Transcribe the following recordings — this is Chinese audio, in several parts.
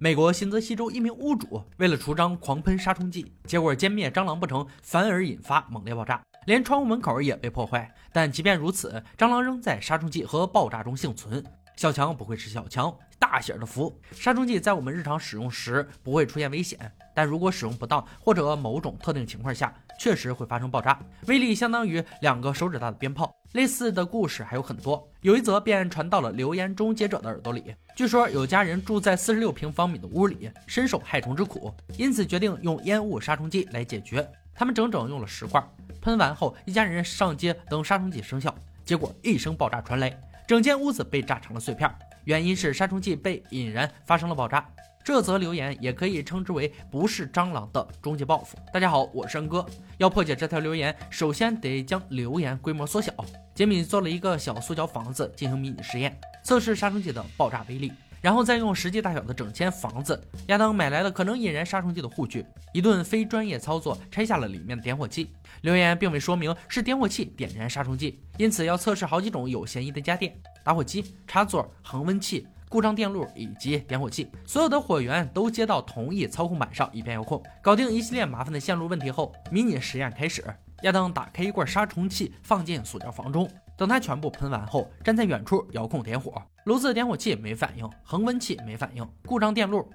美国新泽西州一名屋主为了除蟑狂喷杀虫剂，结果歼灭蟑螂不成，反而引发猛烈爆炸，连窗户门口也被破坏。但即便如此，蟑螂仍在杀虫剂和爆炸中幸存。小强不愧是小强，大写的服。杀虫剂在我们日常使用时不会出现危险，但如果使用不当或者某种特定情况下，确实会发生爆炸，威力相当于两个手指大的鞭炮。类似的故事还有很多，有一则便传到了留言终结者的耳朵里。据说有家人住在四十六平方米的屋里，深受害虫之苦，因此决定用烟雾杀虫剂来解决。他们整整用了十罐，喷完后，一家人上街等杀虫剂生效，结果一声爆炸传来，整间屋子被炸成了碎片。原因是杀虫剂被引燃，发生了爆炸。这则留言也可以称之为不是蟑螂的终极报复。大家好，我是恩哥。要破解这条留言，首先得将留言规模缩小。杰米做了一个小塑胶房子进行迷你实验，测试杀虫剂的爆炸威力，然后再用实际大小的整间房子，亚当买来了可能引燃杀虫剂的护具，一顿非专业操作拆下了里面的点火器。留言并未说明是点火器点燃杀虫剂，因此要测试好几种有嫌疑的家电：打火机、插座、恒温器。故障电路以及点火器，所有的火源都接到同一操控板上，以便遥控。搞定一系列麻烦的线路问题后，迷你实验开始。亚当打开一罐杀虫剂，放进塑料房中。等它全部喷完后，站在远处遥控点火。炉子点火器没反应，恒温器没反应，故障电路。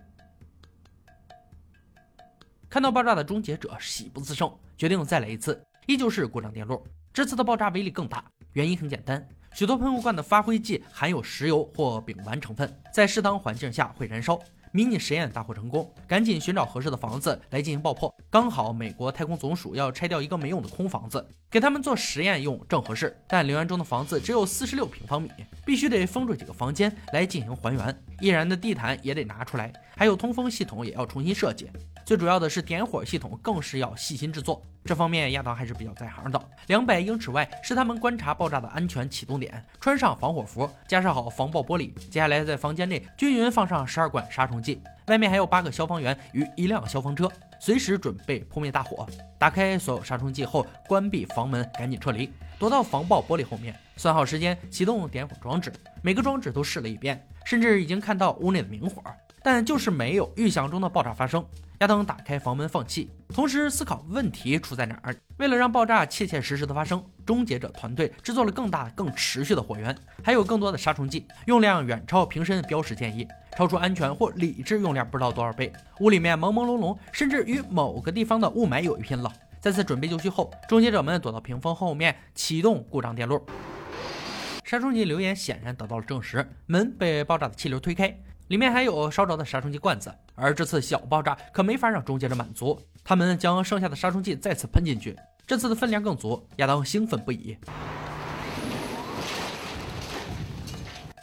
看到爆炸的终结者喜不自胜，决定再来一次，依旧是故障电路。这次的爆炸威力更大，原因很简单。许多喷雾罐的发挥剂含有石油或丙烷成分，在适当环境下会燃烧。迷你实验大获成功，赶紧寻找合适的房子来进行爆破。刚好美国太空总署要拆掉一个没用的空房子，给他们做实验用正合适。但留言中的房子只有四十六平方米，必须得封住几个房间来进行还原。易燃的地毯也得拿出来，还有通风系统也要重新设计。最主要的是点火系统更是要细心制作。这方面亚当还是比较在行的。两百英尺外是他们观察爆炸的安全启动点。穿上防火服，加上好防爆玻璃。接下来在房间内均匀放上十二罐杀虫剂。外面还有八个消防员与一辆消防车，随时准备扑灭大火。打开所有杀虫剂后，关闭房门，赶紧撤离，躲到防爆玻璃后面。算好时间，启动点火装置。每个装置都试了一遍，甚至已经看到屋内的明火，但就是没有预想中的爆炸发生。亚当打开房门放气，同时思考问题出在哪儿。为了让爆炸切切实实的发生，终结者团队制作了更大、更持续的火源，还有更多的杀虫剂，用量远超瓶身标识建议，超出安全或理智用量不知道多少倍。屋里面朦朦胧胧，甚至与某个地方的雾霾有一拼了。再次准备就绪后，终结者们躲到屏风后面，启动故障电路。杀虫剂留言显然得到了证实，门被爆炸的气流推开。里面还有烧着的杀虫剂罐子，而这次小爆炸可没法让终结者满足，他们将剩下的杀虫剂再次喷进去，这次的分量更足。亚当兴奋不已。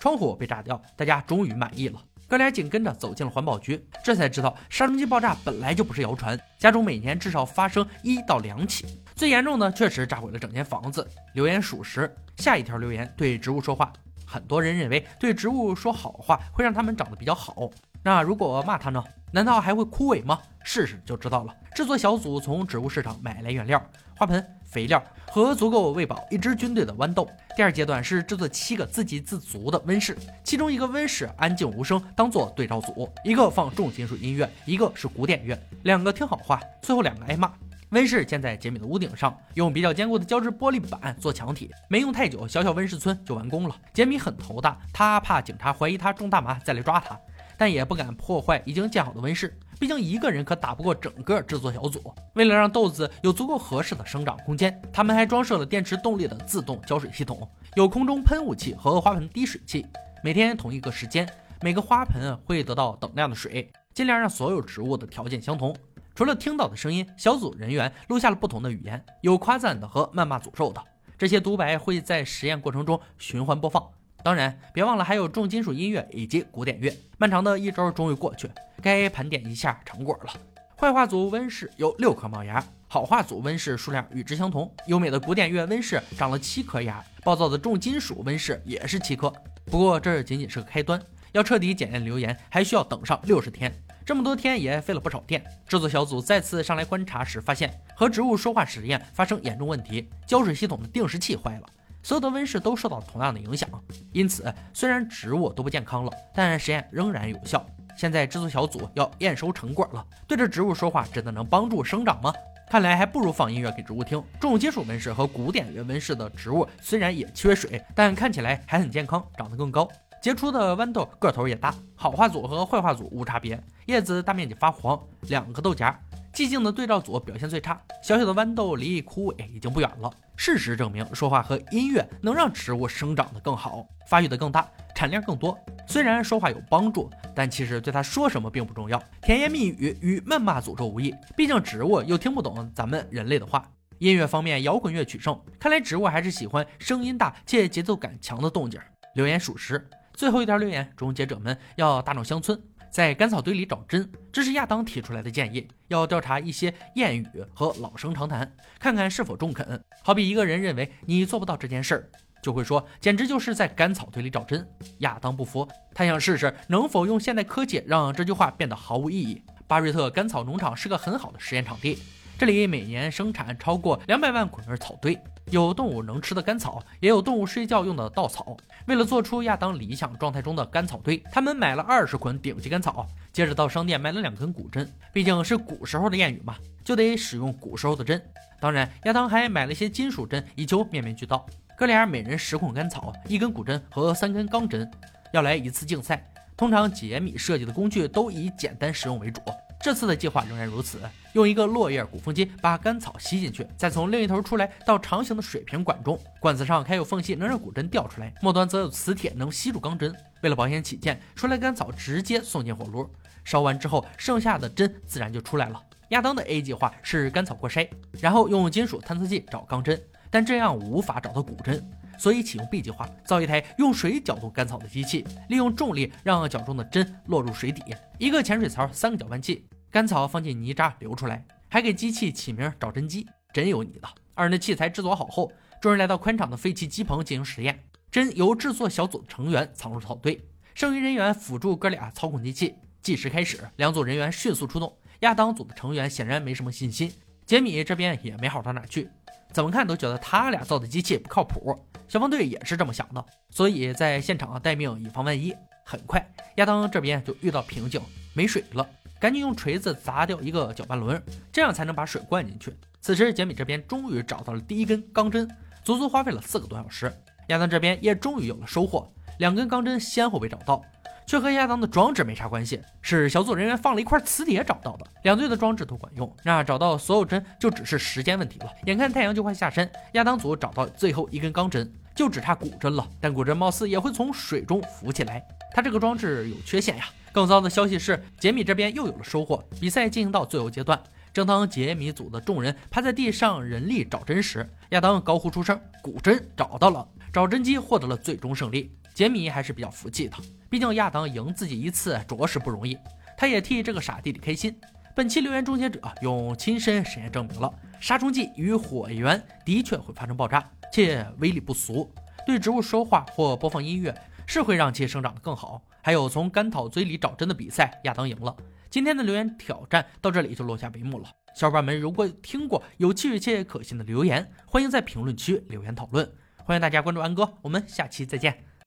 窗户被炸掉，大家终于满意了。哥俩紧跟着走进了环保局，这才知道杀虫剂爆炸本来就不是谣传，家中每年至少发生一到两起，最严重的确实炸毁了整间房子。留言属实，下一条留言对植物说话。很多人认为对植物说好话会让它们长得比较好，那如果骂它呢？难道还会枯萎吗？试试就知道了。制作小组从植物市场买来原料、花盆、肥料和足够喂饱一支军队的豌豆。第二阶段是制作七个自给自足的温室，其中一个温室安静无声，当做对照组，一个放重金属音乐，一个是古典乐，两个听好话，最后两个挨骂。温室建在杰米的屋顶上，用比较坚固的胶质玻璃板做墙体。没用太久，小小温室村就完工了。杰米很头大，他怕警察怀疑他种大麻再来抓他，但也不敢破坏已经建好的温室，毕竟一个人可打不过整个制作小组。为了让豆子有足够合适的生长空间，他们还装设了电池动力的自动浇水系统，有空中喷雾器和花盆滴水器。每天同一个时间，每个花盆会得到等量的水，尽量让所有植物的条件相同。除了听到的声音，小组人员录下了不同的语言，有夸赞的和谩骂诅咒的。这些独白会在实验过程中循环播放。当然，别忘了还有重金属音乐以及古典乐。漫长的一周终于过去，该盘点一下成果了。坏话组温室有六颗冒芽，好话组温室数量与之相同。优美的古典乐温室长了七颗牙，暴躁的重金属温室也是七颗。不过这仅仅是个开端，要彻底检验留言，还需要等上六十天。这么多天也费了不少电。制作小组再次上来观察时，发现和植物说话实验发生严重问题，浇水系统的定时器坏了，所有的温室都受到同样的影响。因此，虽然植物都不健康了，但实验仍然有效。现在制作小组要验收成果了，对着植物说话真的能帮助生长吗？看来还不如放音乐给植物听。重金属温室和古典原纹饰的植物虽然也缺水，但看起来还很健康，长得更高。结出的豌豆个头也大，好画组和坏画组无差别。叶子大面积发黄，两个豆荚。寂静的对照组表现最差，小小的豌豆离枯萎已经不远了。事实证明，说话和音乐能让植物生长得更好，发育得更大，产量更多。虽然说话有帮助，但其实对他说什么并不重要。甜言蜜语与谩骂诅咒无异，毕竟植物又听不懂咱们人类的话。音乐方面，摇滚乐取胜，看来植物还是喜欢声音大且节奏感强的动静。留言属实。最后一条留言，终结者们要大闹乡村。在干草堆里找针，这是亚当提出来的建议。要调查一些谚语和老生常谈，看看是否中肯。好比一个人认为你做不到这件事儿，就会说简直就是在干草堆里找针。亚当不服，他想试试能否用现代科技让这句话变得毫无意义。巴瑞特干草农场是个很好的实验场地，这里每年生产超过两百万捆儿草堆。有动物能吃的干草，也有动物睡觉用的稻草。为了做出亚当理想状态中的干草堆，他们买了二十捆顶级干草，接着到商店买了两根古针。毕竟是古时候的谚语嘛，就得使用古时候的针。当然，亚当还买了些金属针，以求面面俱到。哥俩每人十捆干草，一根古针和三根钢针，要来一次竞赛。通常杰米设计的工具都以简单实用为主。这次的计划仍然如此，用一个落叶鼓风机把干草吸进去，再从另一头出来到长形的水平管中，管子上开有缝隙，能让古针掉出来，末端则有磁铁能吸住钢针。为了保险起见，出来干草直接送进火炉，烧完之后，剩下的针自然就出来了。亚当的 A 计划是干草过筛，然后用金属探测器找钢针，但这样无法找到古针，所以启用 B 计划，造一台用水搅动干草的机器，利用重力让搅中的针落入水底，一个潜水槽，三个搅拌器。干草放进泥渣流出来，还给机器起名找针机，真有你的！二人的器材制作好后，众人来到宽敞的废弃机棚进行实验。针由制作小组的成员藏入草堆，剩余人员辅助哥俩操控机器。计时开始，两组人员迅速出动。亚当组的成员显然没什么信心，杰米这边也没好到哪去，怎么看都觉得他俩造的机器不靠谱。消防队也是这么想的，所以在现场待命以防万一。很快，亚当这边就遇到瓶颈，没水了。赶紧用锤子砸掉一个搅拌轮，这样才能把水灌进去。此时杰米这边终于找到了第一根钢针，足足花费了四个多小时。亚当这边也终于有了收获，两根钢针先后被找到，却和亚当的装置没啥关系，是小组人员放了一块磁铁找到的。两队的装置都管用，那找到所有针就只是时间问题了。眼看太阳就快下山，亚当组找到最后一根钢针，就只差古针了。但古针貌似也会从水中浮起来，他这个装置有缺陷呀。更糟的消息是，杰米这边又有了收获。比赛进行到最后阶段，正当杰米组的众人趴在地上人力找针时，亚当高呼出声：“古针找到了！”找针机获得了最终胜利。杰米还是比较服气的，毕竟亚当赢自己一次着实不容易。他也替这个傻弟弟开心。本期留言终结者用亲身实验证明了，杀虫剂与火源的确会发生爆炸，且威力不俗。对植物说话或播放音乐。是会让其生长得更好。还有从甘草堆里找针的比赛，亚当赢了。今天的留言挑战到这里就落下帷幕了。小伙伴们，如果听过有趣且可信的留言，欢迎在评论区留言讨论。欢迎大家关注安哥，我们下期再见。